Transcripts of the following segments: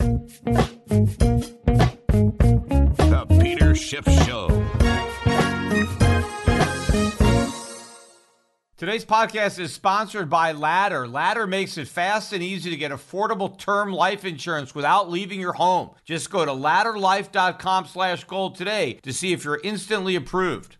The Peter Schiff Show. Today's podcast is sponsored by Ladder. Ladder makes it fast and easy to get affordable term life insurance without leaving your home. Just go to ladderlife.com slash gold today to see if you're instantly approved.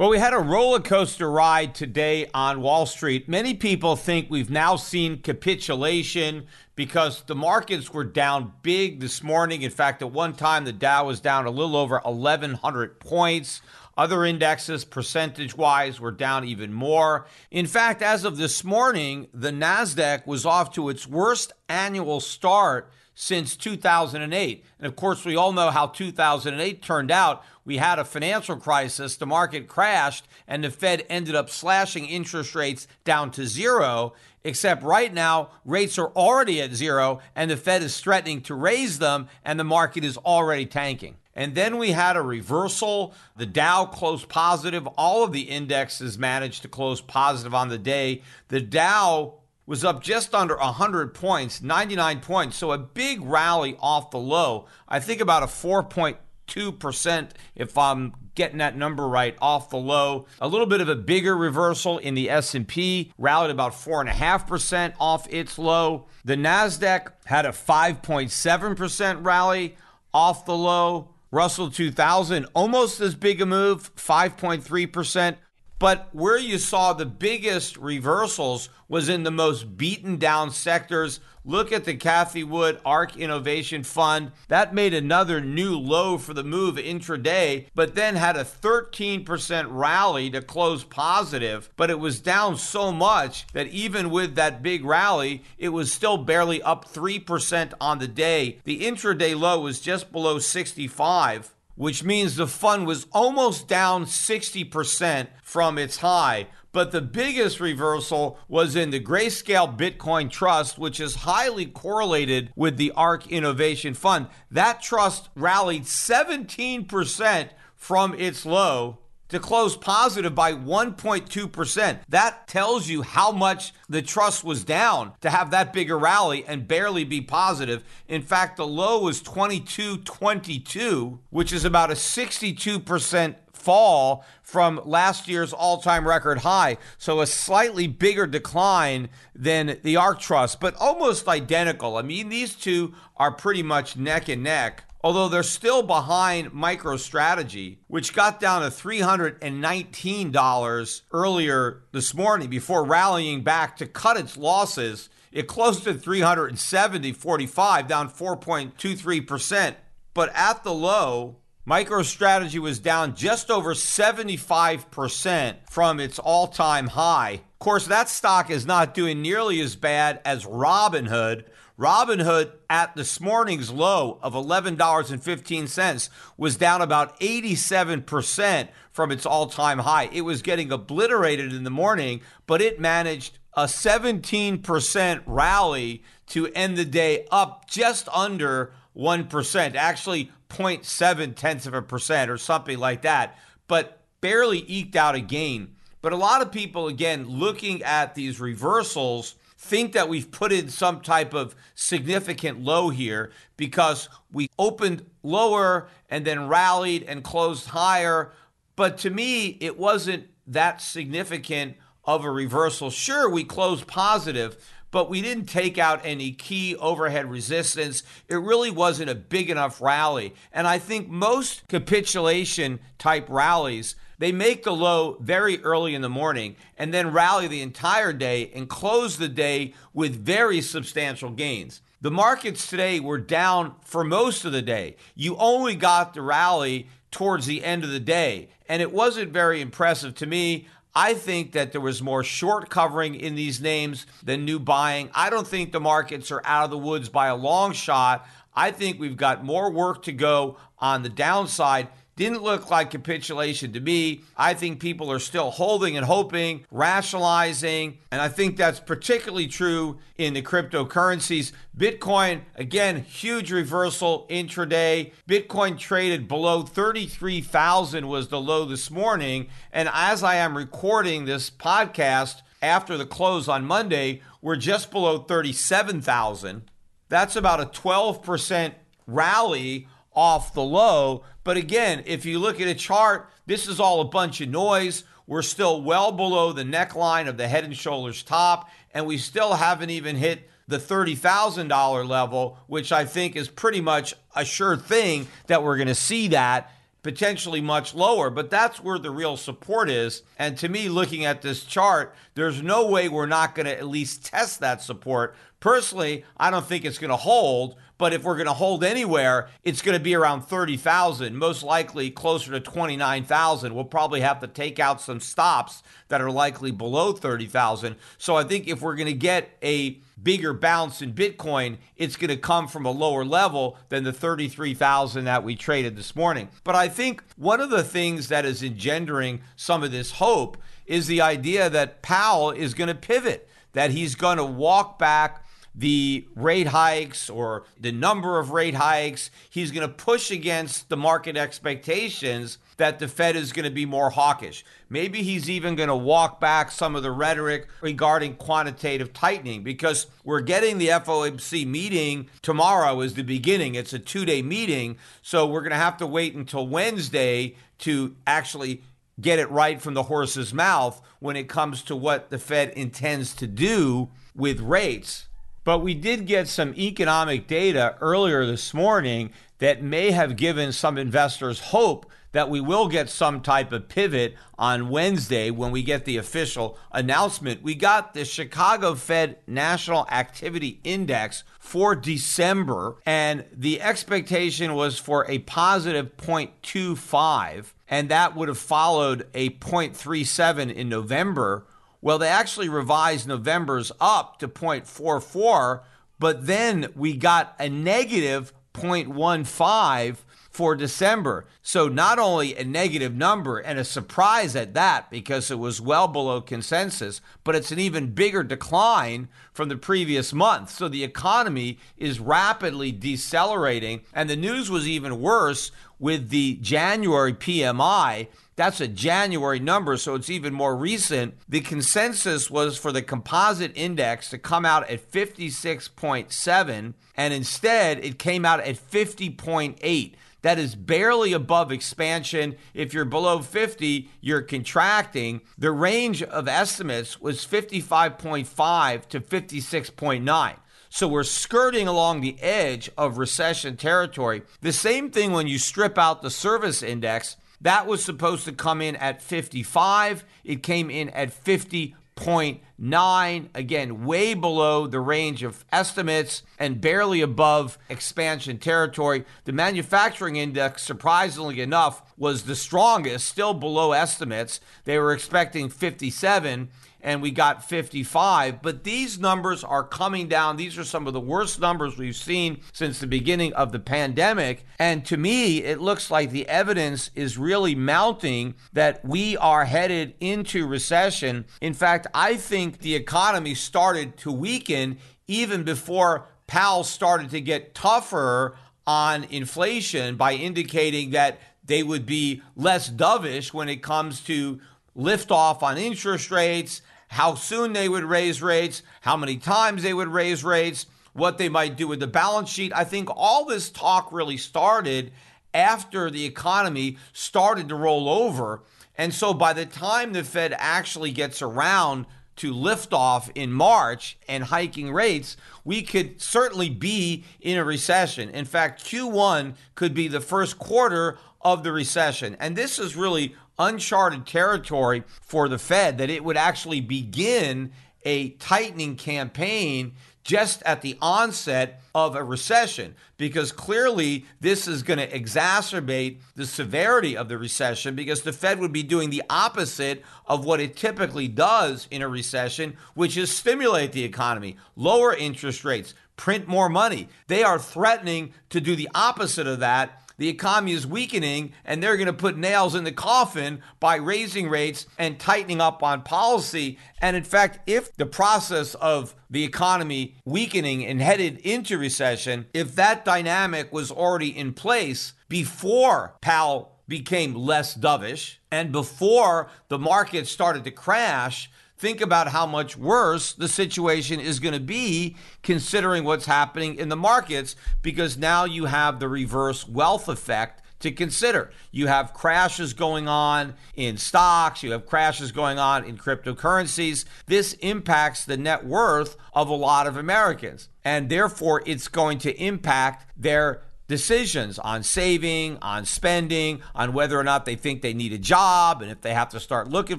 Well, we had a roller coaster ride today on Wall Street. Many people think we've now seen capitulation because the markets were down big this morning. In fact, at one time, the Dow was down a little over 1,100 points. Other indexes, percentage wise, were down even more. In fact, as of this morning, the NASDAQ was off to its worst annual start since 2008. And of course, we all know how 2008 turned out. We had a financial crisis, the market crashed, and the Fed ended up slashing interest rates down to zero. Except right now, rates are already at zero, and the Fed is threatening to raise them, and the market is already tanking. And then we had a reversal. The Dow closed positive. All of the indexes managed to close positive on the day. The Dow was up just under 100 points, 99 points. So a big rally off the low. I think about a 4.2% if I'm getting that number right off the low. A little bit of a bigger reversal in the S&P, rallied about 4.5% off its low. The Nasdaq had a 5.7% rally off the low. Russell 2000, almost as big a move, 5.3%. But where you saw the biggest reversals was in the most beaten down sectors. Look at the Cathie Wood ARK Innovation Fund. That made another new low for the move intraday, but then had a 13% rally to close positive. But it was down so much that even with that big rally, it was still barely up 3% on the day. The intraday low was just below 65 which means the fund was almost down 60% from its high. But the biggest reversal was in the Grayscale Bitcoin Trust, which is highly correlated with the ARK Innovation Fund. That trust rallied 17% from its low to close positive by 1.2%. That tells you how much the trust was down to have that bigger rally and barely be positive. In fact, the low was 22.22, which is about a 62% fall from last year's all-time record high. So a slightly bigger decline than the ARK Trust, but almost identical. I mean, these two are pretty much neck and neck although they're still behind MicroStrategy, which got down to $319 earlier this morning before rallying back to cut its losses. It closed at 370.45, down 4.23%. But at the low, MicroStrategy was down just over 75% from its all time high. Of course, that stock is not doing nearly as bad as Robinhood. Robinhood at this morning's low of $11.15 was down about 87% from its all time high. It was getting obliterated in the morning, but it managed a 17% rally to end the day up just under 1%, actually 0.7 tenths of a percent or something like that, but barely eked out a gain. But a lot of people, again, looking at these reversals, think that we've put in some type of significant low here because we opened lower and then rallied and closed higher. But to me, it wasn't that significant of a reversal. Sure, we closed positive, but we didn't take out any key overhead resistance. It really wasn't a big enough rally. And I think most capitulation type rallies, they make the low very early in the morning and then rally the entire day and close the day with very substantial gains. The markets today were down for most of the day. You only got the rally towards the end of the day, and it wasn't very impressive to me. I think that there was more short covering in these names than new buying. I don't think the markets are out of the woods by a long shot. I think we've got more work to go on the downside. Didn't look like capitulation to me. I think people are still holding and hoping, rationalizing, and I think that's particularly true in the cryptocurrencies. Bitcoin, again, huge reversal intraday. Bitcoin traded below 33,000 was the low this morning, and as I am recording this podcast after the close on Monday, we're just below 37,000. That's about a 12% rally off the low. But again, if you look at a chart, this is all a bunch of noise. We're still well below the neckline of the head and shoulders top, and we still haven't even hit the $30,000 level, which I think is pretty much a sure thing that we're going to see that potentially much lower, but that's where the real support is. And to me, looking at this chart, there's no way we're not going to at least test that support. Personally, I don't think it's going to hold, but if we're going to hold anywhere, it's going to be around 30,000, most likely closer to 29,000. We'll probably have to take out some stops that are likely below 30,000. So I think if we're going to get a bigger bounce in Bitcoin, it's going to come from a lower level than the 33,000 that we traded this morning. But I think one of the things that is engendering some of this hope is the idea that Powell is going to pivot, that he's going to walk back the rate hikes or the number of rate hikes. He's going to push against the market expectations that the Fed is going to be more hawkish. Maybe he's even going to walk back some of the rhetoric regarding quantitative tightening because we're getting the FOMC meeting tomorrow is the beginning. It's a 2-day meeting, so we're going to have to wait until Wednesday to actually get it right from the horse's mouth when it comes to what the Fed intends to do with rates. But we did get some economic data earlier this morning that may have given some investors hope that we will get some type of pivot on Wednesday when we get the official announcement. We got the Chicago Fed National Activity Index for December, and the expectation was for a positive 0.25, and that would have followed a 0.37 in November. Well, they actually revised November's up to 0.44, but then we got a negative 0.15 for December. So not only a negative number and a surprise at that because it was well below consensus, but it's an even bigger decline from the previous month. So the economy is rapidly decelerating and the news was even worse with the January PMI that's a January number, so it's even more recent. The consensus was for the composite index to come out at 56.7, and instead it came out at 50.8. That is barely above expansion. If you're below 50, you're contracting. The range of estimates was 55.5 to 56.9. So we're skirting along the edge of recession territory. The same thing when you strip out the service index that was supposed to come in at 55. It came in at 50.9. Again, way below the range of estimates and barely above expansion territory. The manufacturing index, surprisingly enough, was the strongest, still below estimates. They were expecting 57 and we got 55. But these numbers are coming down. These are some of the worst numbers we've seen since the beginning of the pandemic. And to me, it looks like the evidence is really mounting that we are headed into recession. In fact, I think the economy started to weaken even before Powell started to get tougher on inflation by indicating that they would be less dovish when it comes to lift off on interest rates, how soon they would raise rates, how many times they would raise rates, what they might do with the balance sheet. I think all this talk really started after the economy started to roll over. And so by the time the Fed actually gets around to liftoff in March and hiking rates, we could certainly be in a recession. In fact, Q1 could be the first quarter of the recession. And this is really uncharted territory for the Fed that it would actually begin a tightening campaign just at the onset of a recession because clearly this is going to exacerbate the severity of the recession because the Fed would be doing the opposite of what it typically does in a recession, which is stimulate the economy, lower interest rates, print more money. They are threatening to do the opposite of that the economy is weakening and they're going to put nails in the coffin by raising rates and tightening up on policy. And in fact, if the process of the economy weakening and headed into recession, if that dynamic was already in place before Powell became less dovish and before the market started to crash, think about how much worse the situation is going to be considering what's happening in the markets because now you have the reverse wealth effect to consider. You have crashes going on in stocks, you have crashes going on in cryptocurrencies. This impacts the net worth of a lot of Americans. And therefore, it's going to impact their decisions on saving, on spending, on whether or not they think they need a job, and if they have to start looking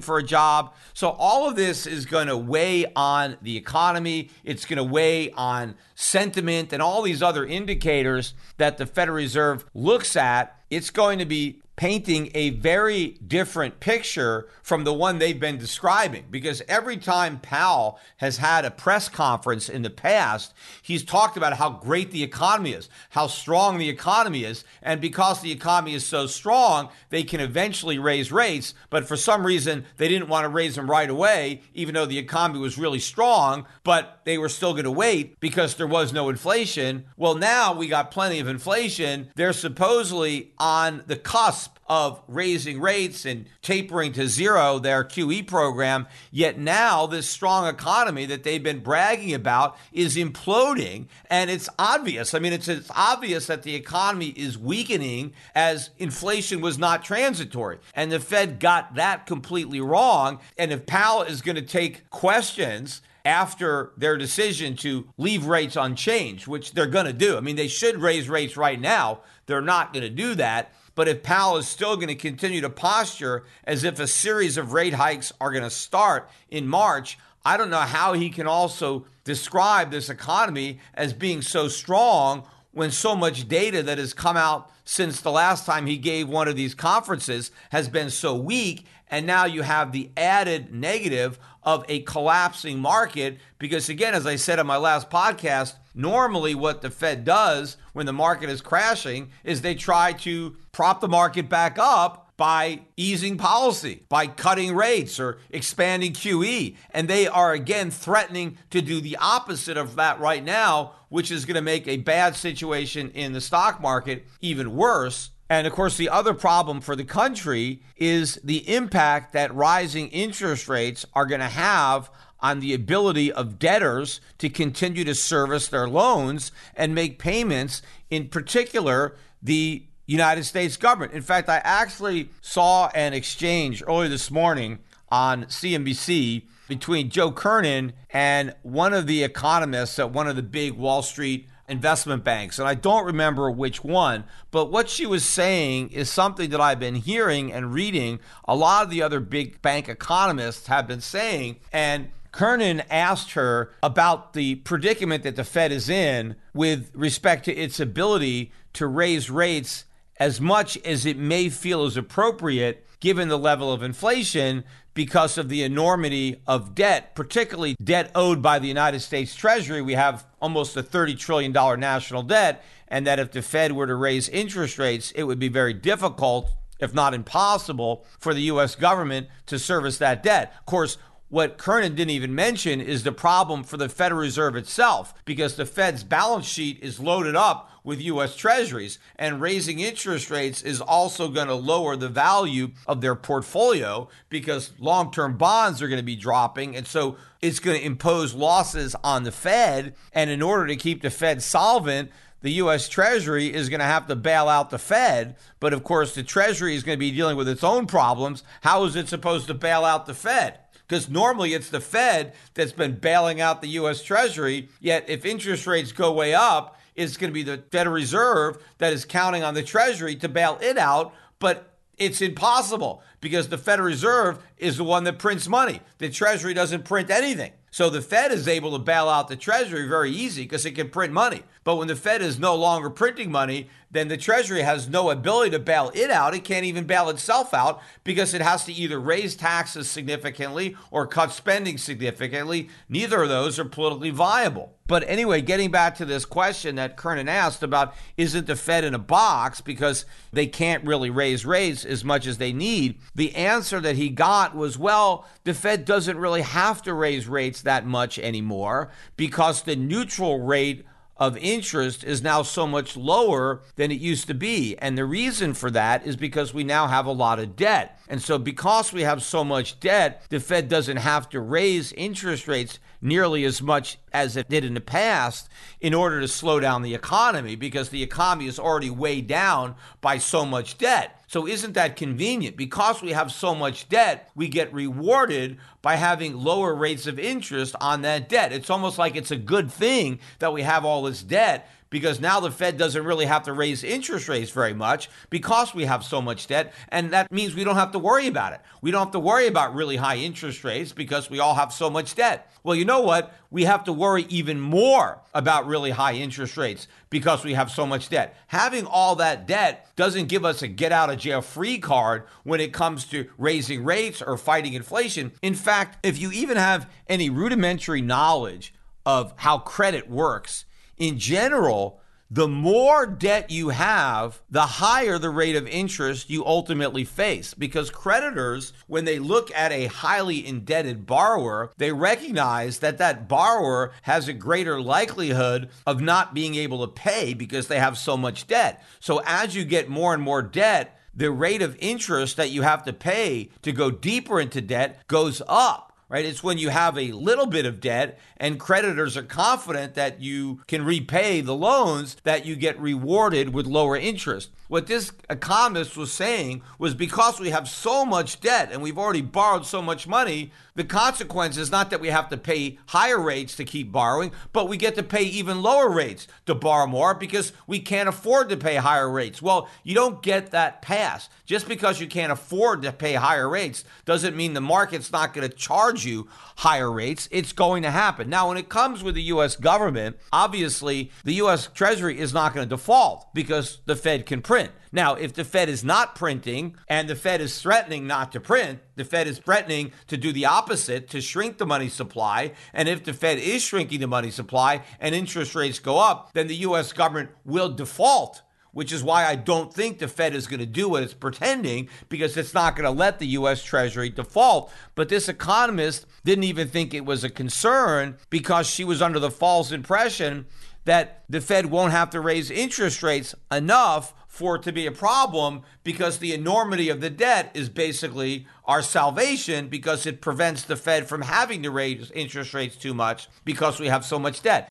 for a job. So, all of this is going to weigh on the economy. It's going to weigh on sentiment and all these other indicators that the Federal Reserve looks at. It's going to be painting a very different picture from the one they've been describing. Because every time Powell has had a press conference in the past, he's talked about how great the economy is, how strong the economy is. And because the economy is so strong, they can eventually raise rates. But for some reason, they didn't want to raise them right away, even though the economy was really strong, but they were still going to wait because there was no inflation. Well, now we got plenty of inflation. They're supposedly on the cusp of raising rates and tapering to zero their QE program. Yet now, this strong economy that they've been bragging about is imploding. And it's obvious. I mean, it's, it's obvious that the economy is weakening as inflation was not transitory. And the Fed got that completely wrong. And if Powell is going to take questions, after their decision to leave rates unchanged, which they're going to do. I mean, they should raise rates right now. They're not going to do that. But if Powell is still going to continue to posture as if a series of rate hikes are going to start in March, I don't know how he can also describe this economy as being so strong when so much data that has come out since the last time he gave one of these conferences has been so weak. And now you have the added negative of a collapsing market. Because, again, as I said in my last podcast, normally what the Fed does when the market is crashing is they try to prop the market back up by easing policy, by cutting rates or expanding QE. And they are again threatening to do the opposite of that right now, which is going to make a bad situation in the stock market even worse. And of course, the other problem for the country is the impact that rising interest rates are going to have on the ability of debtors to continue to service their loans and make payments, in particular, the United States government. In fact, I actually saw an exchange earlier this morning on CNBC between Joe Kernan and one of the economists at one of the big Wall Street investment banks. And I don't remember which one, but what she was saying is something that I've been hearing and reading a lot of the other big bank economists have been saying. And Kernan asked her about the predicament that the Fed is in with respect to its ability to raise rates as much as it may feel is appropriate given the level of inflation because of the enormity of debt, particularly debt owed by the United States Treasury. We have almost a $30 trillion national debt, and that if the Fed were to raise interest rates, it would be very difficult, if not impossible, for the U.S. government to service that debt. Of course, what Kernan didn't even mention is the problem for the Federal Reserve itself, because the Fed's balance sheet is loaded up with U.S. Treasuries, and raising interest rates is also going to lower the value of their portfolio because long term bonds are going to be dropping. And so it's going to impose losses on the Fed. And in order to keep the Fed solvent, the U.S. Treasury is going to have to bail out the Fed. But of course, the Treasury is going to be dealing with its own problems. How is it supposed to bail out the Fed? Because normally it's the Fed that's been bailing out the U.S. Treasury. Yet, if interest rates go way up, it's going to be the Federal Reserve that is counting on the Treasury to bail it out. But it's impossible because the Federal Reserve is the one that prints money. The Treasury doesn't print anything. So the Fed is able to bail out the Treasury very easy because it can print money. But when the Fed is no longer printing money, then the Treasury has no ability to bail it out. It can't even bail itself out because it has to either raise taxes significantly or cut spending significantly. Neither of those are politically viable. But anyway, getting back to this question that Kernan asked about isn't the Fed in a box because they can't really raise rates as much as they need? The answer that he got was well, the Fed doesn't really have to raise rates that much anymore because the neutral rate of interest is now so much lower than it used to be. And the reason for that is because we now have a lot of debt. And so, because we have so much debt, the Fed doesn't have to raise interest rates nearly as much as it did in the past in order to slow down the economy because the economy is already weighed down by so much debt. So, isn't that convenient? Because we have so much debt, we get rewarded by having lower rates of interest on that debt. It's almost like it's a good thing that we have all this debt because now the Fed doesn't really have to raise interest rates very much because we have so much debt. And that means we don't have to worry about it. We don't have to worry about really high interest rates because we all have so much debt. Well, you know what? We have to worry even more about really high interest rates because we have so much debt. Having all that debt doesn't give us a get out of jail free card when it comes to raising rates or fighting inflation. In fact, if you even have any rudimentary knowledge of how credit works, in general, the more debt you have, the higher the rate of interest you ultimately face. Because creditors, when they look at a highly indebted borrower, they recognize that that borrower has a greater likelihood of not being able to pay because they have so much debt. So as you get more and more debt, the rate of interest that you have to pay to go deeper into debt goes up right? It's when you have a little bit of debt and creditors are confident that you can repay the loans that you get rewarded with lower interest. What this economist was saying was because we have so much debt and we've already borrowed so much money, the consequence is not that we have to pay higher rates to keep borrowing, but we get to pay even lower rates to borrow more because we can't afford to pay higher rates. Well, you don't get that pass. Just because you can't afford to pay higher rates doesn't mean the market's not going to charge you higher rates. It's going to happen. Now, when it comes with the U.S. government, obviously the U.S. Treasury is not going to default because the Fed can print. Now, if the Fed is not printing and the Fed is threatening not to print, the Fed is threatening to do the opposite, to shrink the money supply. And if the Fed is shrinking the money supply and interest rates go up, then the U.S. government will default which is why I don't think the Fed is going to do what it's pretending because it's not going to let the U.S. Treasury default. But this economist didn't even think it was a concern because she was under the false impression that the Fed won't have to raise interest rates enough for it to be a problem because the enormity of the debt is basically our salvation because it prevents the Fed from having to raise interest rates too much because we have so much debt.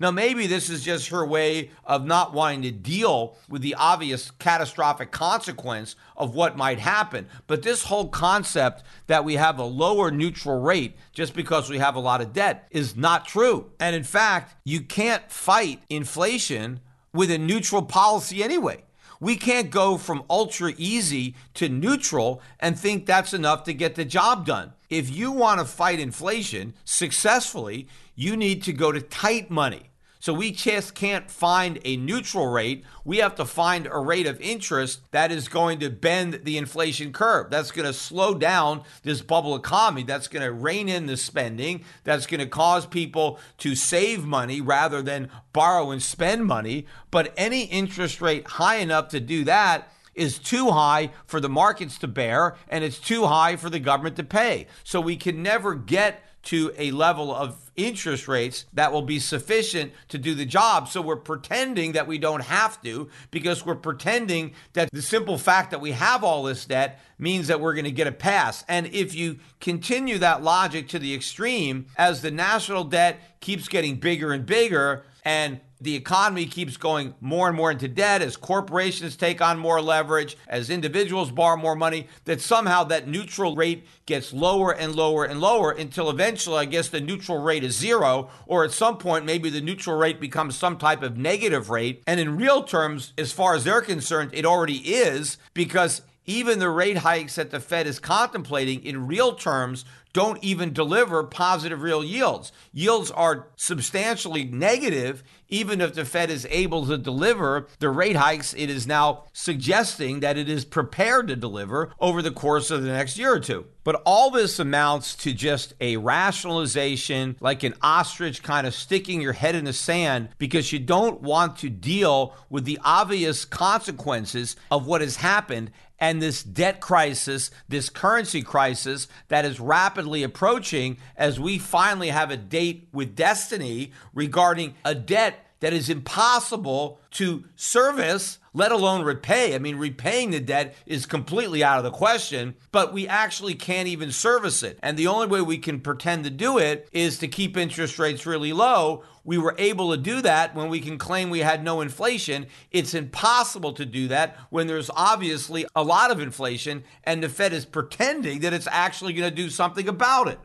Now, maybe this is just her way of not wanting to deal with the obvious catastrophic consequence of what might happen. But this whole concept that we have a lower neutral rate just because we have a lot of debt is not true. And in fact, you can't fight inflation with a neutral policy anyway. We can't go from ultra easy to neutral and think that's enough to get the job done. If you want to fight inflation successfully, you need to go to tight money. So we just can't find a neutral rate. We have to find a rate of interest that is going to bend the inflation curve. That's going to slow down this bubble economy. That's going to rein in the spending. That's going to cause people to save money rather than borrow and spend money. But any interest rate high enough to do that is too high for the markets to bear and it's too high for the government to pay. So we can never get to a level of interest rates that will be sufficient to do the job. So we're pretending that we don't have to because we're pretending that the simple fact that we have all this debt means that we're going to get a pass. And if you continue that logic to the extreme, as the national debt keeps getting bigger and bigger, and the economy keeps going more and more into debt as corporations take on more leverage, as individuals borrow more money, that somehow that neutral rate gets lower and lower and lower until eventually, I guess, the neutral rate is zero, or at some point, maybe the neutral rate becomes some type of negative rate. And in real terms, as far as they're concerned, it already is because even the rate hikes that the Fed is contemplating in real terms don't even deliver positive real yields. Yields are substantially negative, even if the Fed is able to deliver the rate hikes it is now suggesting that it is prepared to deliver over the course of the next year or two. But all this amounts to just a rationalization, like an ostrich kind of sticking your head in the sand because you don't want to deal with the obvious consequences of what has happened and this debt crisis, this currency crisis that is rapidly approaching as we finally have a date with destiny regarding a debt that is impossible to service, let alone repay. I mean, repaying the debt is completely out of the question, but we actually can't even service it. And the only way we can pretend to do it is to keep interest rates really low. We were able to do that when we can claim we had no inflation. It's impossible to do that when there's obviously a lot of inflation and the Fed is pretending that it's actually going to do something about it.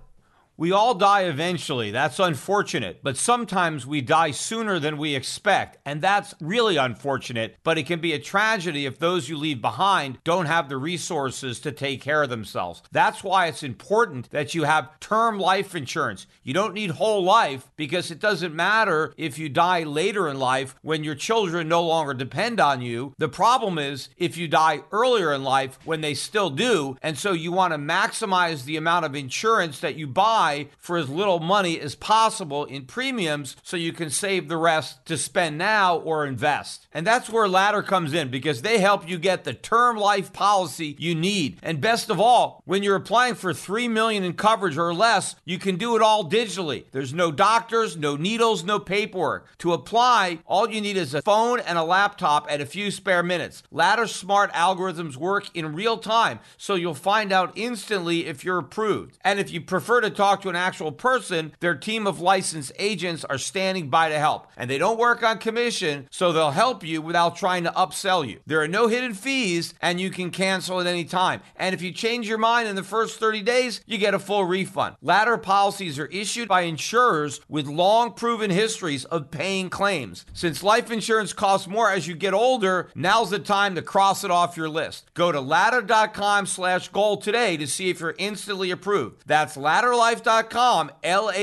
We all die eventually. That's unfortunate. But sometimes we die sooner than we expect. And that's really unfortunate. But it can be a tragedy if those you leave behind don't have the resources to take care of themselves. That's why it's important that you have term life insurance. You don't need whole life because it doesn't matter if you die later in life when your children no longer depend on you. The problem is if you die earlier in life when they still do. And so you want to maximize the amount of insurance that you buy buy for as little money as possible in premiums so you can save the rest to spend now or invest. And that's where Ladder comes in because they help you get the term life policy you need. And best of all, when you're applying for 3 million in coverage or less, you can do it all digitally. There's no doctors, no needles, no paperwork. To apply, all you need is a phone and a laptop and a few spare minutes. Ladder smart algorithms work in real time, so you'll find out instantly if you're approved. And if you prefer to talk talk to an actual person, their team of licensed agents are standing by to help. And they don't work on commission, so they'll help you without trying to upsell you. There are no hidden fees, and you can cancel at any time. And if you change your mind in the first 30 days, you get a full refund. Ladder policies are issued by insurers with long proven histories of paying claims. Since life insurance costs more as you get older, now's the time to cross it off your list. Go to ladder.com slash gold today to see if you're instantly approved. That's ladderlife.com, L-A-D-D-E-R,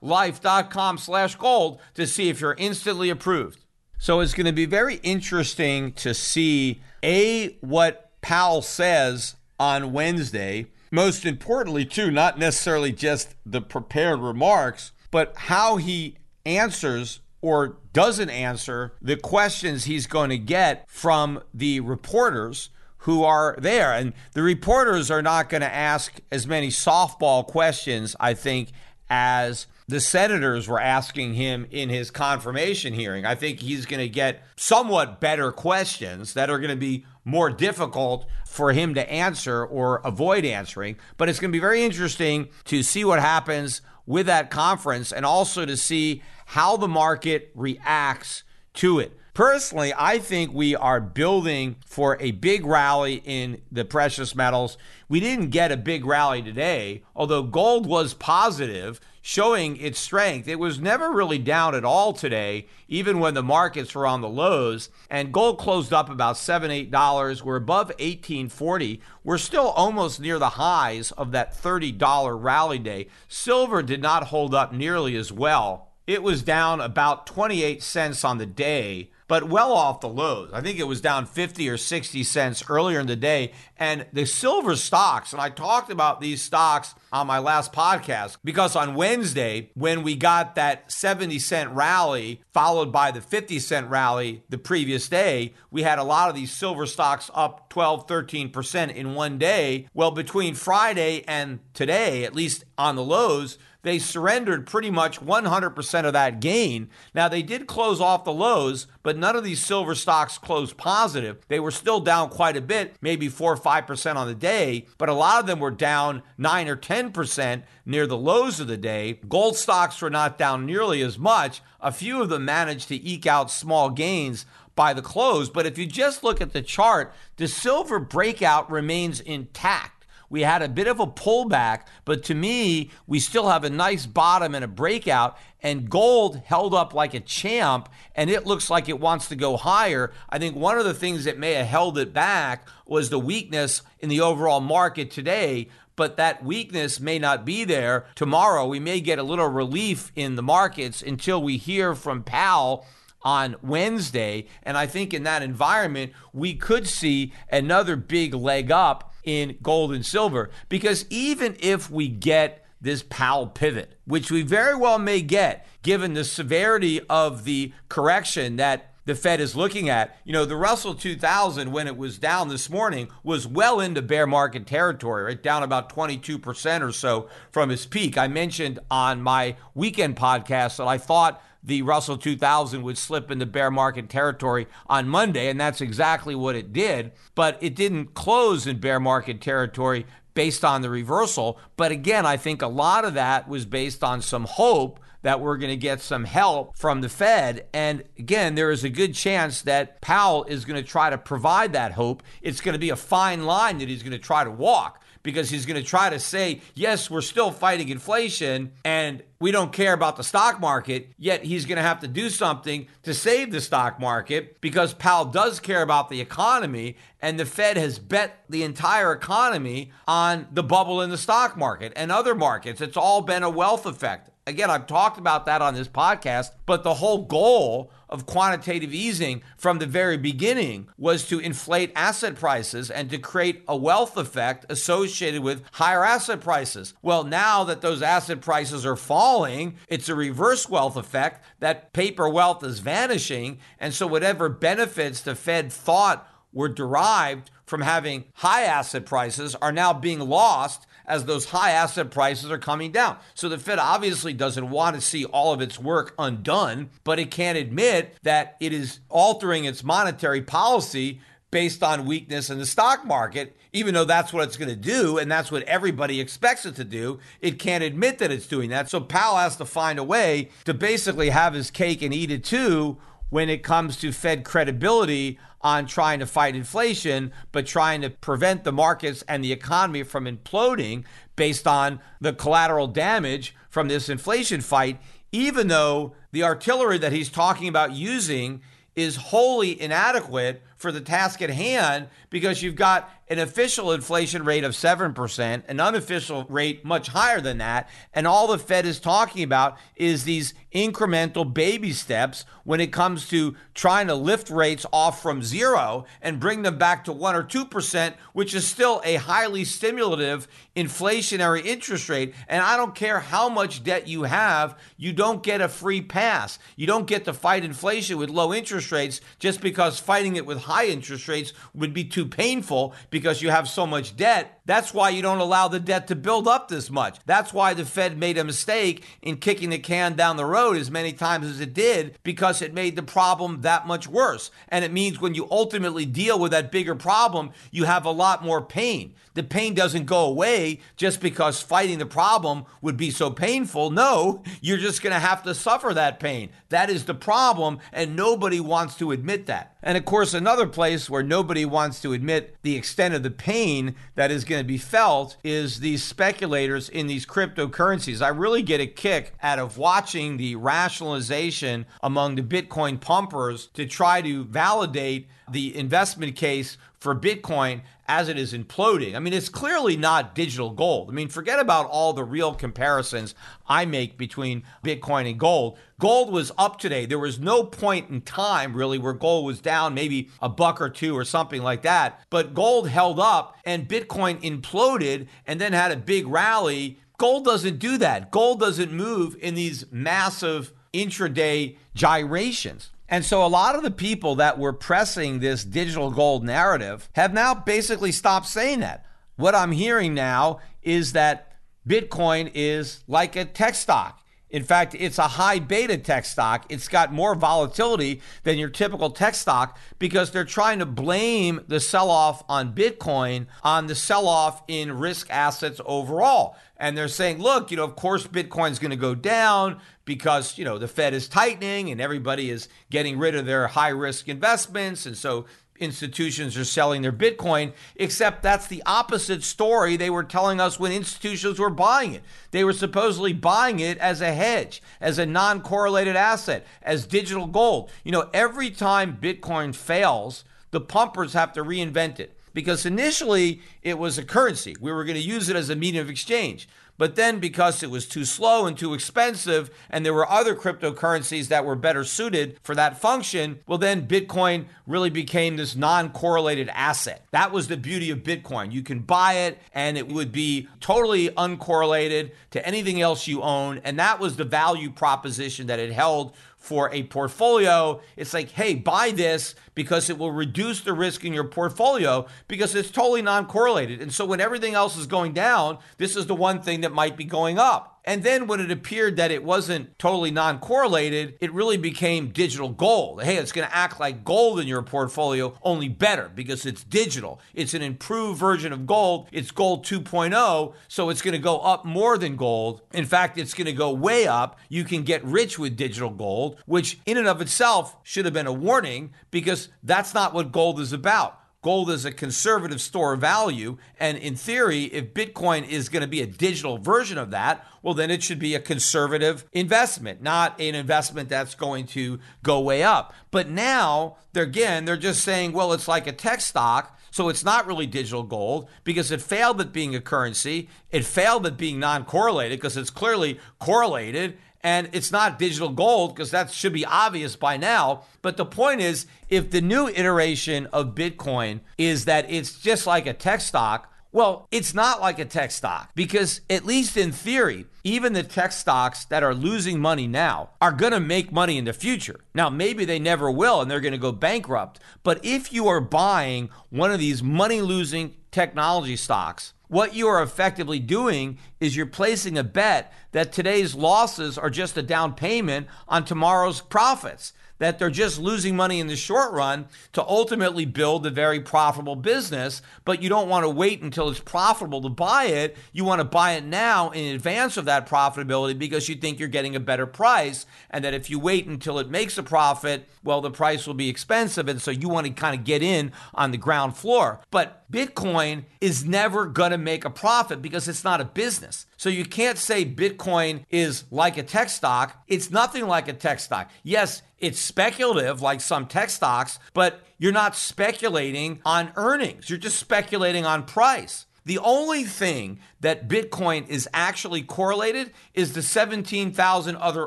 life.com slash gold to see if you're instantly approved. So it's going to be very interesting to see A, what Powell says on Wednesday. Most importantly, too, not necessarily just the prepared remarks, but how he answers or doesn't answer the questions he's going to get from the reporters who are there. And the reporters are not going to ask as many softball questions, I think, as the senators were asking him in his confirmation hearing. I think he's going to get somewhat better questions that are going to be more difficult for him to answer or avoid answering. But it's going to be very interesting to see what happens with that conference and also to see how the market reacts to it. Personally, I think we are building for a big rally in the precious metals. We didn't get a big rally today, although gold was positive, showing its strength. It was never really down at all today, even when the markets were on the lows. And gold closed up about seven, eight dollars. We're above 1840. We're still almost near the highs of that $30 rally day. Silver did not hold up nearly as well. It was down about 28 cents on the day but well off the lows. I think it was down 50 or 60 cents earlier in the day. And the silver stocks, and I talked about these stocks on my last podcast because on Wednesday, when we got that 70 cent rally followed by the 50 cent rally the previous day, we had a lot of these silver stocks up 12, 13% in one day. Well, between Friday and today, at least on the lows, they surrendered pretty much 100% of that gain. Now, they did close off the lows, but none of these silver stocks closed positive. They were still down quite a bit, maybe 4 or 5% on the day, but a lot of them were down 9 or 10% near the lows of the day. Gold stocks were not down nearly as much. A few of them managed to eke out small gains by the close, but if you just look at the chart, the silver breakout remains intact. We had a bit of a pullback, but to me, we still have a nice bottom and a breakout. And gold held up like a champ, and it looks like it wants to go higher. I think one of the things that may have held it back was the weakness in the overall market today but that weakness may not be there tomorrow. We may get a little relief in the markets until we hear from Powell on Wednesday. And I think in that environment, we could see another big leg up in gold and silver. Because even if we get this Powell pivot, which we very well may get, given the severity of the correction that the Fed is looking at. You know, the Russell 2000, when it was down this morning, was well into bear market territory, right? Down about 22% or so from its peak. I mentioned on my weekend podcast that I thought the Russell 2000 would slip into bear market territory on Monday, and that's exactly what it did. But it didn't close in bear market territory based on the reversal. But again, I think a lot of that was based on some hope that we're going to get some help from the Fed. And again, there is a good chance that Powell is going to try to provide that hope. It's going to be a fine line that he's going to try to walk because he's going to try to say, yes, we're still fighting inflation and we don't care about the stock market, yet he's going to have to do something to save the stock market because Powell does care about the economy and the Fed has bet the entire economy on the bubble in the stock market and other markets. It's all been a wealth effect. Again, I've talked about that on this podcast, but the whole goal of quantitative easing from the very beginning was to inflate asset prices and to create a wealth effect associated with higher asset prices. Well, now that those asset prices are falling, it's a reverse wealth effect that paper wealth is vanishing. And so, whatever benefits the Fed thought were derived from having high asset prices are now being lost as those high asset prices are coming down. So the Fed obviously doesn't want to see all of its work undone, but it can't admit that it is altering its monetary policy based on weakness in the stock market, even though that's what it's going to do and that's what everybody expects it to do. It can't admit that it's doing that. So Powell has to find a way to basically have his cake and eat it too when it comes to Fed credibility on trying to fight inflation, but trying to prevent the markets and the economy from imploding based on the collateral damage from this inflation fight, even though the artillery that he's talking about using is wholly inadequate for the task at hand because you've got an official inflation rate of 7%, an unofficial rate much higher than that. And all the Fed is talking about is these incremental baby steps when it comes to trying to lift rates off from zero and bring them back to 1 or 2%, which is still a highly stimulative inflationary interest rate. And I don't care how much debt you have, you don't get a free pass. You don't get to fight inflation with low interest rates just because fighting it with high interest rates would be too painful because you have so much debt. That's why you don't allow the debt to build up this much. That's why the Fed made a mistake in kicking the can down the road as many times as it did because it made the problem that much worse. And it means when you ultimately deal with that bigger problem, you have a lot more pain. The pain doesn't go away just because fighting the problem would be so painful. No, you're just going to have to suffer that pain. That is the problem, and nobody wants to admit that. And of course, another place where nobody wants to admit the extent of the pain that is going to be felt is these speculators in these cryptocurrencies. I really get a kick out of watching the rationalization among the Bitcoin pumpers to try to validate the investment case for Bitcoin as it is imploding. I mean, it's clearly not digital gold. I mean, forget about all the real comparisons I make between Bitcoin and gold. Gold was up today. There was no point in time really where gold was down, maybe a buck or two or something like that. But gold held up and Bitcoin imploded and then had a big rally. Gold doesn't do that. Gold doesn't move in these massive intraday gyrations. And so a lot of the people that were pressing this digital gold narrative have now basically stopped saying that. What I'm hearing now is that Bitcoin is like a tech stock. In fact, it's a high beta tech stock. It's got more volatility than your typical tech stock because they're trying to blame the sell off on Bitcoin on the sell off in risk assets overall. And they're saying, look, you know, of course, Bitcoin's going to go down because, you know, the Fed is tightening and everybody is getting rid of their high risk investments. And so institutions are selling their Bitcoin, except that's the opposite story they were telling us when institutions were buying it. They were supposedly buying it as a hedge, as a non correlated asset, as digital gold. You know, every time Bitcoin fails, the pumpers have to reinvent it because initially it was a currency. We were going to use it as a medium of exchange. But then, because it was too slow and too expensive, and there were other cryptocurrencies that were better suited for that function, well, then Bitcoin really became this non correlated asset. That was the beauty of Bitcoin. You can buy it, and it would be totally uncorrelated to anything else you own. And that was the value proposition that it held for a portfolio. It's like, hey, buy this because it will reduce the risk in your portfolio because it's totally non correlated. And so when everything else is going down, this is the one thing that might be going up. And then when it appeared that it wasn't totally non correlated, it really became digital gold. Hey, it's going to act like gold in your portfolio, only better because it's digital. It's an improved version of gold. It's gold 2.0, so it's going to go up more than gold. In fact, it's going to go way up. You can get rich with digital gold, which in and of itself should have been a warning because that's not what gold is about. Gold is a conservative store of value. And in theory, if Bitcoin is going to be a digital version of that, well, then it should be a conservative investment, not an investment that's going to go way up. But now, they're again, they're just saying, well, it's like a tech stock. So it's not really digital gold because it failed at being a currency. It failed at being non correlated because it's clearly correlated and it's not digital gold because that should be obvious by now. But the point is, if the new iteration of Bitcoin is that it's just like a tech stock, well, it's not like a tech stock because, at least in theory, even the tech stocks that are losing money now are going to make money in the future. Now, maybe they never will and they're going to go bankrupt. But if you are buying one of these money losing technology stocks, what you are effectively doing is you're placing a bet that today's losses are just a down payment on tomorrow's profits. That they're just losing money in the short run to ultimately build a very profitable business, but you don't want to wait until it's profitable to buy it. You want to buy it now in advance of that profitability because you think you're getting a better price and that if you wait until it makes a profit, well the price will be expensive and so you want to kind of get in on the ground floor. But Bitcoin is never going to make a profit because it's not a business. So you can't say Bitcoin is like a tech stock. It's nothing like a tech stock. Yes, it's speculative like some tech stocks, but you're not speculating on earnings. You're just speculating on price. The only thing that Bitcoin is actually correlated is the 17,000 other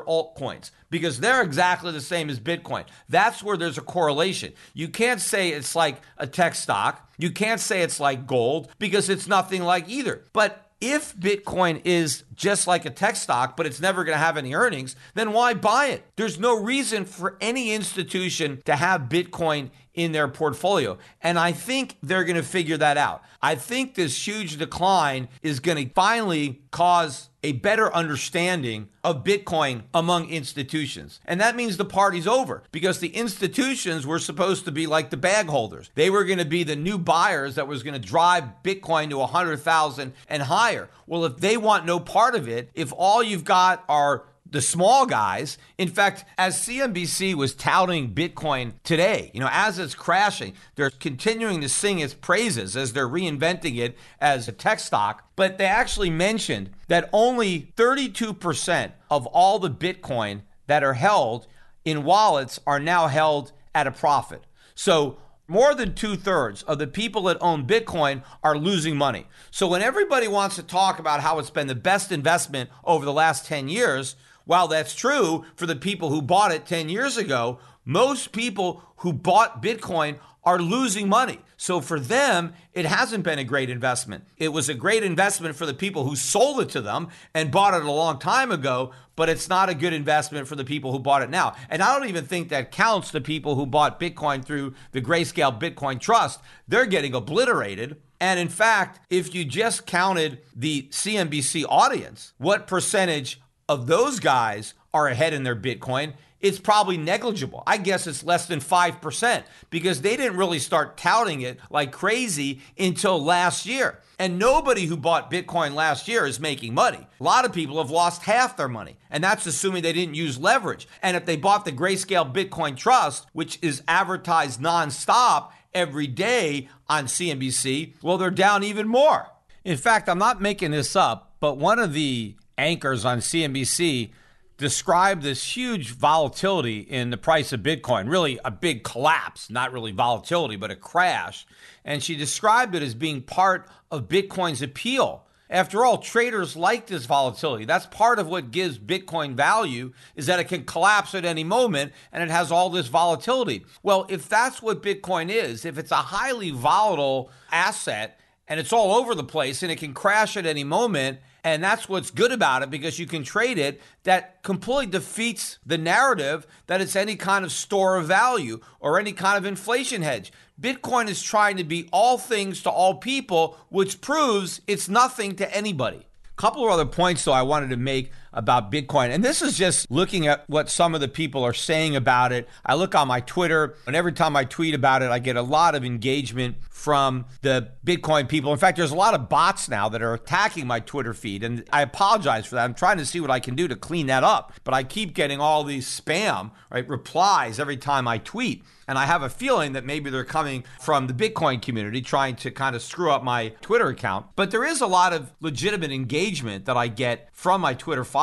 altcoins because they're exactly the same as Bitcoin. That's where there's a correlation. You can't say it's like a tech stock. You can't say it's like gold because it's nothing like either. But if Bitcoin is just like a tech stock, but it's never going to have any earnings, then why buy it? There's no reason for any institution to have Bitcoin in their portfolio. And I think they're going to figure that out. I think this huge decline is going to finally cause a better understanding of Bitcoin among institutions. And that means the party's over because the institutions were supposed to be like the bag holders. They were going to be the new buyers that was going to drive Bitcoin to 100,000 and higher. Well, if they want no part of it, if all you've got are the small guys. In fact, as CNBC was touting Bitcoin today, you know, as it's crashing, they're continuing to sing its praises as they're reinventing it as a tech stock. But they actually mentioned that only 32% of all the Bitcoin that are held in wallets are now held at a profit. So more than two thirds of the people that own Bitcoin are losing money. So when everybody wants to talk about how it's been the best investment over the last 10 years, while that's true for the people who bought it 10 years ago, most people who bought Bitcoin are losing money. So for them, it hasn't been a great investment. It was a great investment for the people who sold it to them and bought it a long time ago, but it's not a good investment for the people who bought it now. And I don't even think that counts the people who bought Bitcoin through the Grayscale Bitcoin Trust. They're getting obliterated. And in fact, if you just counted the CNBC audience, what percentage of those guys are ahead in their Bitcoin, it's probably negligible. I guess it's less than 5% because they didn't really start touting it like crazy until last year. And nobody who bought Bitcoin last year is making money. A lot of people have lost half their money, and that's assuming they didn't use leverage. And if they bought the Grayscale Bitcoin Trust, which is advertised nonstop every day on CNBC, well, they're down even more. In fact, I'm not making this up, but one of the anchors on CNBC described this huge volatility in the price of Bitcoin, really a big collapse, not really volatility, but a crash. And she described it as being part of Bitcoin's appeal. After all, traders like this volatility. That's part of what gives Bitcoin value is that it can collapse at any moment and it has all this volatility. Well, if that's what Bitcoin is, if it's a highly volatile asset and it's all over the place and it can crash at any moment, and that's what's good about it because you can trade it. That completely defeats the narrative that it's any kind of store of value or any kind of inflation hedge. Bitcoin is trying to be all things to all people, which proves it's nothing to anybody. A couple of other points, though, I wanted to make about Bitcoin. And this is just looking at what some of the people are saying about it. I look on my Twitter, and every time I tweet about it, I get a lot of engagement from the Bitcoin people. In fact, there's a lot of bots now that are attacking my Twitter feed, and I apologize for that. I'm trying to see what I can do to clean that up, but I keep getting all these spam, right, replies every time I tweet. And I have a feeling that maybe they're coming from the Bitcoin community trying to kind of screw up my Twitter account. But there is a lot of legitimate engagement that I get from my Twitter followers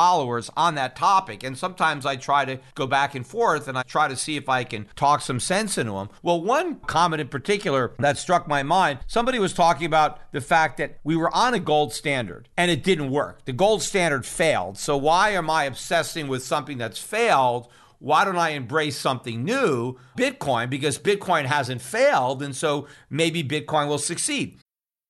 on that topic. And sometimes I try to go back and forth and I try to see if I can talk some sense into them. Well, one comment in particular that struck my mind somebody was talking about the fact that we were on a gold standard and it didn't work. The gold standard failed. So why am I obsessing with something that's failed? why don't I embrace something new, Bitcoin, because Bitcoin hasn't failed. And so maybe Bitcoin will succeed.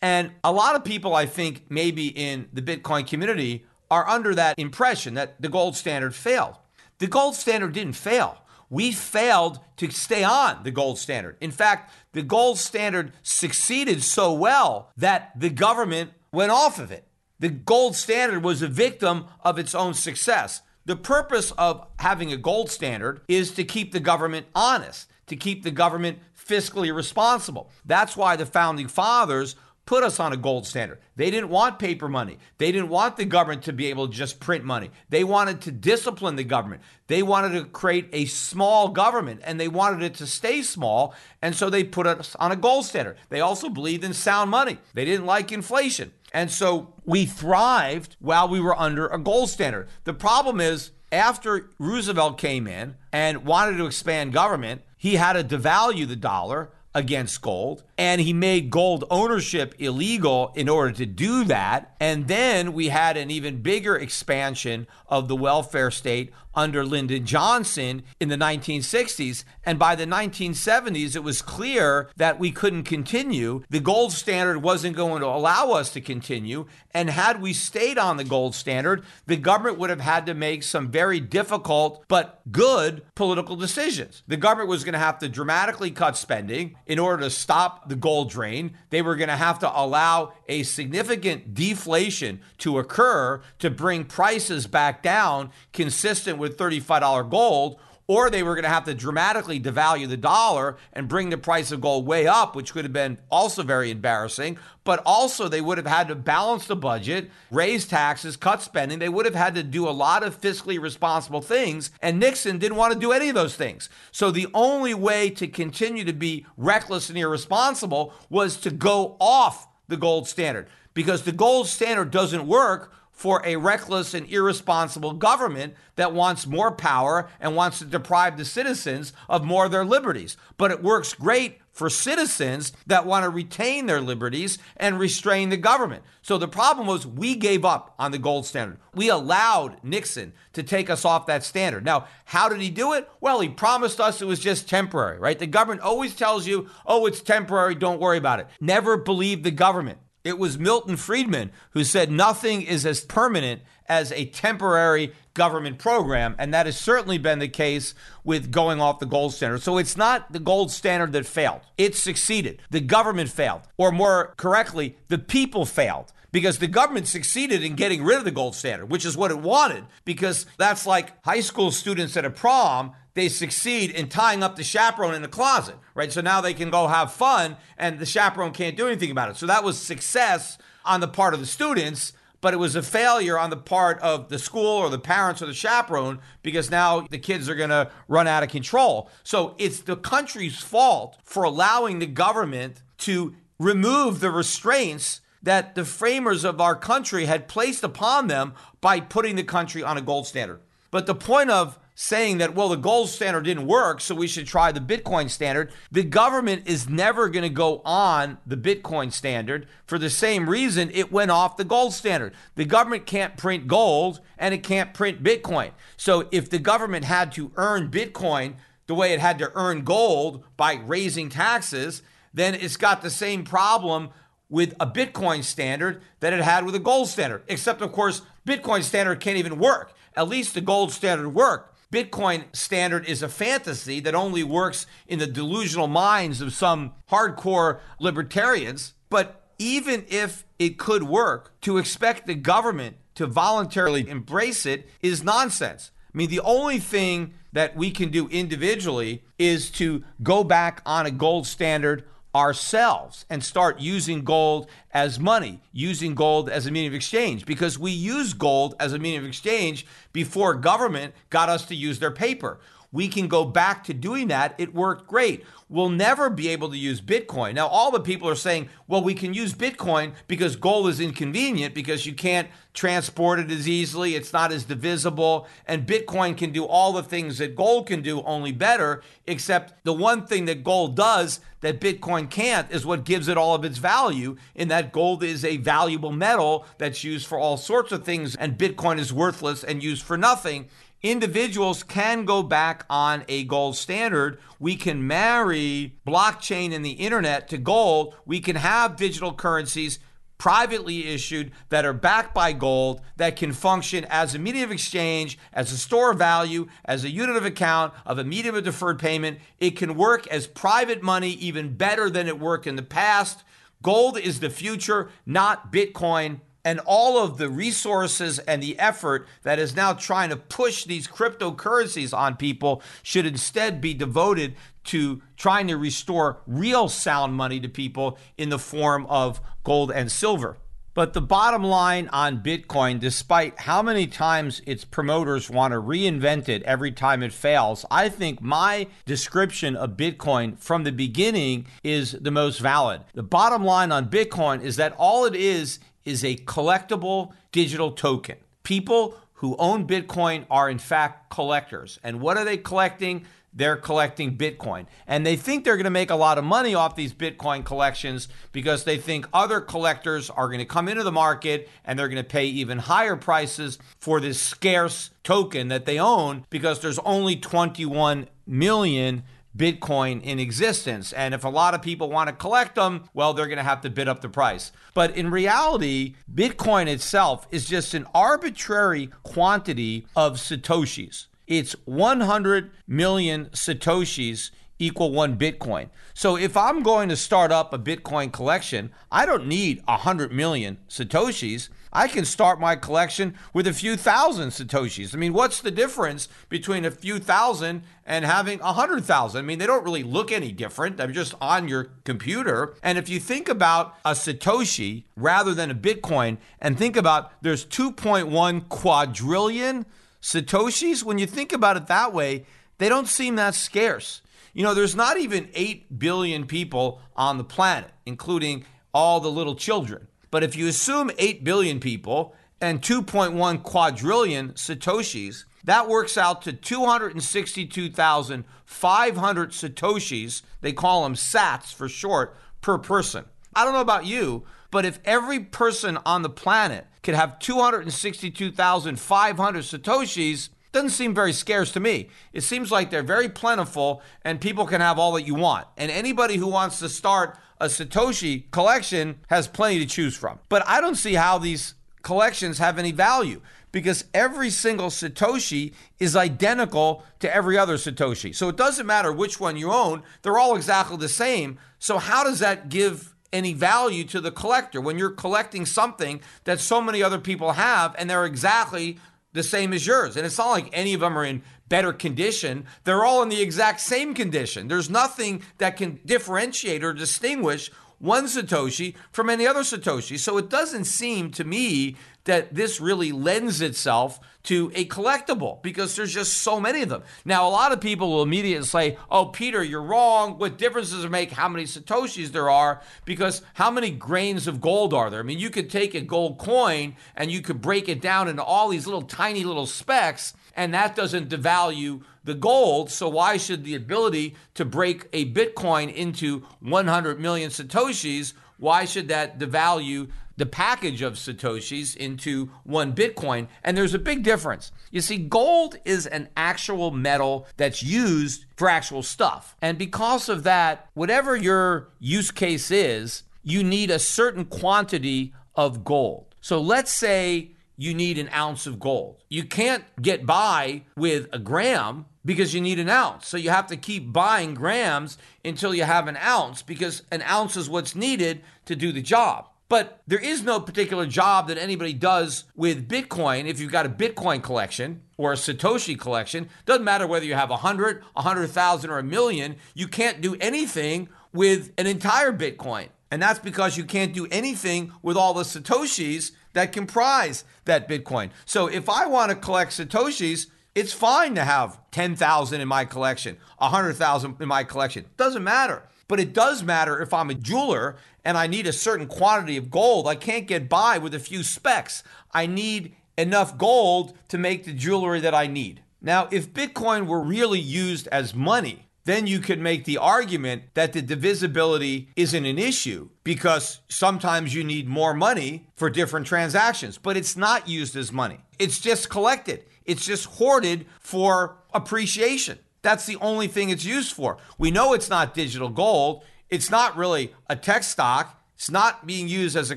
And a lot of people, I think, maybe in the Bitcoin community, are under that impression that the gold standard failed. The gold standard didn't fail. We failed to stay on the gold standard. In fact, the gold standard succeeded so well that the government went off of it. The gold standard was a victim of its own success. The purpose of having a gold standard is to keep the government honest, to keep the government fiscally responsible. That's why the founding fathers put us on a gold standard. They didn't want paper money. They didn't want the government to be able to just print money. They wanted to discipline the government. They wanted to create a small government and they wanted it to stay small. And so they put us on a gold standard. They also believed in sound money. They didn't like inflation. And so we thrived while we were under a gold standard. The problem is, after Roosevelt came in and wanted to expand government, he had to devalue the dollar against gold and he made gold ownership illegal in order to do that. And then we had an even bigger expansion of the welfare state under Lyndon Johnson in the 1960s. And by the 1970s, it was clear that we couldn't continue. The gold standard wasn't going to allow us to continue. And had we stayed on the gold standard, the government would have had to make some very difficult but good political decisions. The government was going to have to dramatically cut spending in order to stop the gold drain. They were going to have to allow a significant deflation to occur to bring prices back down consistent with $35 gold or they were going to have to dramatically devalue the dollar and bring the price of gold way up, which could have been also very embarrassing. But also, they would have had to balance the budget, raise taxes, cut spending. They would have had to do a lot of fiscally responsible things. And Nixon didn't want to do any of those things. So the only way to continue to be reckless and irresponsible was to go off the gold standard because the gold standard doesn't work for a reckless and irresponsible government that wants more power and wants to deprive the citizens of more of their liberties. But it works great for citizens that want to retain their liberties and restrain the government. So the problem was we gave up on the gold standard. We allowed Nixon to take us off that standard. Now, how did he do it? Well, he promised us it was just temporary, right? The government always tells you, oh, it's temporary, don't worry about it. Never believe the government. It was Milton Friedman who said nothing is as permanent as a temporary government program. And that has certainly been the case with going off the gold standard. So it's not the gold standard that failed, it succeeded. The government failed, or more correctly, the people failed because the government succeeded in getting rid of the gold standard, which is what it wanted, because that's like high school students at a prom. They succeed in tying up the chaperone in the closet, right? So now they can go have fun and the chaperone can't do anything about it. So that was success on the part of the students, but it was a failure on the part of the school or the parents or the chaperone because now the kids are going to run out of control. So it's the country's fault for allowing the government to remove the restraints that the framers of our country had placed upon them by putting the country on a gold standard. But the point of saying that, well, the gold standard didn't work, so we should try the Bitcoin standard. The government is never going to go on the Bitcoin standard for the same reason it went off the gold standard. The government can't print gold and it can't print Bitcoin. So if the government had to earn Bitcoin the way it had to earn gold by raising taxes, then it's got the same problem with a Bitcoin standard that it had with a gold standard. Except, of course, Bitcoin standard can't even work. At least the gold standard worked. Bitcoin standard is a fantasy that only works in the delusional minds of some hardcore libertarians. But even if it could work, to expect the government to voluntarily embrace it is nonsense. I mean, the only thing that we can do individually is to go back on a gold standard ourselves and start using gold as money, using gold as a medium of exchange, because we used gold as a medium of exchange before government got us to use their paper. We can go back to doing that. It worked great. We'll never be able to use Bitcoin. Now, all the people are saying, well, we can use Bitcoin because gold is inconvenient because you can't transport it as easily, it's not as divisible, and Bitcoin can do all the things that gold can do, only better, except the one thing that gold does that Bitcoin can't is what gives it all of its value, in that gold is a valuable metal that's used for all sorts of things, and Bitcoin is worthless and used for nothing individuals can go back on a gold standard. We can marry blockchain and the internet to gold. We can have digital currencies privately issued that are backed by gold that can function as a medium of exchange, as a store of value, as a unit of account, of a medium of deferred payment. It can work as private money even better than it worked in the past. Gold is the future, not Bitcoin and all of the resources and the effort that is now trying to push these cryptocurrencies on people should instead be devoted to trying to restore real sound money to people in the form of gold and silver. But the bottom line on Bitcoin, despite how many times its promoters want to reinvent it every time it fails, I think my description of Bitcoin from the beginning is the most valid. The bottom line on Bitcoin is that all it is is a collectible digital token. People who own Bitcoin are, in fact, collectors. And what are they collecting? They're collecting Bitcoin. And they think they're going to make a lot of money off these Bitcoin collections because they think other collectors are going to come into the market and they're going to pay even higher prices for this scarce token that they own because there's only 21 million Bitcoin in existence. And if a lot of people want to collect them, well, they're going to have to bid up the price. But in reality, Bitcoin itself is just an arbitrary quantity of Satoshis. It's 100 million Satoshis equal one Bitcoin. So if I'm going to start up a Bitcoin collection, I don't need 100 million Satoshis. I can start my collection with a few thousand Satoshis. I mean, what's the difference between a few thousand and having a hundred thousand? I mean, they don't really look any different. They're just on your computer. And if you think about a Satoshi rather than a Bitcoin, and think about there's 2.1 quadrillion Satoshis, when you think about it that way, they don't seem that scarce. You know, there's not even 8 billion people on the planet, including all the little children. But if you assume 8 billion people and 2.1 quadrillion Satoshis, that works out to 262,500 Satoshis. They call them sats for short per person. I don't know about you, but if every person on the planet could have 262,500 Satoshis, doesn't seem very scarce to me. It seems like they're very plentiful and people can have all that you want. And anybody who wants to start a Satoshi collection has plenty to choose from. But I don't see how these collections have any value because every single Satoshi is identical to every other Satoshi. So it doesn't matter which one you own, they're all exactly the same. So, how does that give any value to the collector when you're collecting something that so many other people have and they're exactly the same as yours. And it's not like any of them are in better condition. They're all in the exact same condition. There's nothing that can differentiate or distinguish one Satoshi from any other Satoshi. So it doesn't seem to me that this really lends itself to a collectible because there's just so many of them. Now, a lot of people will immediately say, Oh, Peter, you're wrong. What difference does it make how many Satoshis there are? Because how many grains of gold are there? I mean, you could take a gold coin and you could break it down into all these little tiny little specks, and that doesn't devalue the gold. So, why should the ability to break a Bitcoin into 100 million Satoshis? Why should that devalue the package of Satoshis into one Bitcoin. And there's a big difference. You see, gold is an actual metal that's used for actual stuff. And because of that, whatever your use case is, you need a certain quantity of gold. So let's say you need an ounce of gold. You can't get by with a gram because you need an ounce. So you have to keep buying grams until you have an ounce because an ounce is what's needed to do the job. But there is no particular job that anybody does with Bitcoin if you've got a Bitcoin collection or a Satoshi collection. Doesn't matter whether you have a hundred, a hundred thousand, or a million, you can't do anything with an entire Bitcoin. And that's because you can't do anything with all the Satoshis that comprise that Bitcoin. So if I want to collect Satoshis, It's fine to have 10,000 in my collection, 100,000 in my collection. Doesn't matter. But it does matter if I'm a jeweler and I need a certain quantity of gold. I can't get by with a few specks. I need enough gold to make the jewelry that I need. Now, if Bitcoin were really used as money, then you could make the argument that the divisibility isn't an issue because sometimes you need more money for different transactions, but it's not used as money. It's just collected, it's just hoarded for appreciation. That's the only thing it's used for. We know it's not digital gold, it's not really a tech stock, it's not being used as a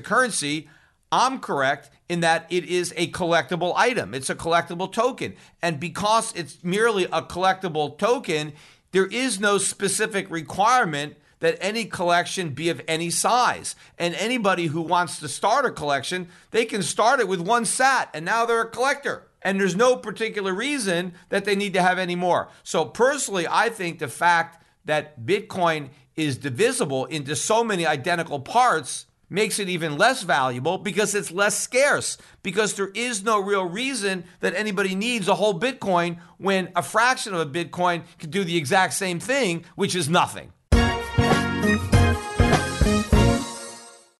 currency. I'm correct in that it is a collectible item. It's a collectible token. And because it's merely a collectible token, there is no specific requirement that any collection be of any size. And anybody who wants to start a collection, they can start it with one sat and now they're a collector. And there's no particular reason that they need to have any more. So personally, I think the fact that Bitcoin is divisible into so many identical parts makes it even less valuable because it's less scarce because there is no real reason that anybody needs a whole bitcoin when a fraction of a bitcoin can do the exact same thing which is nothing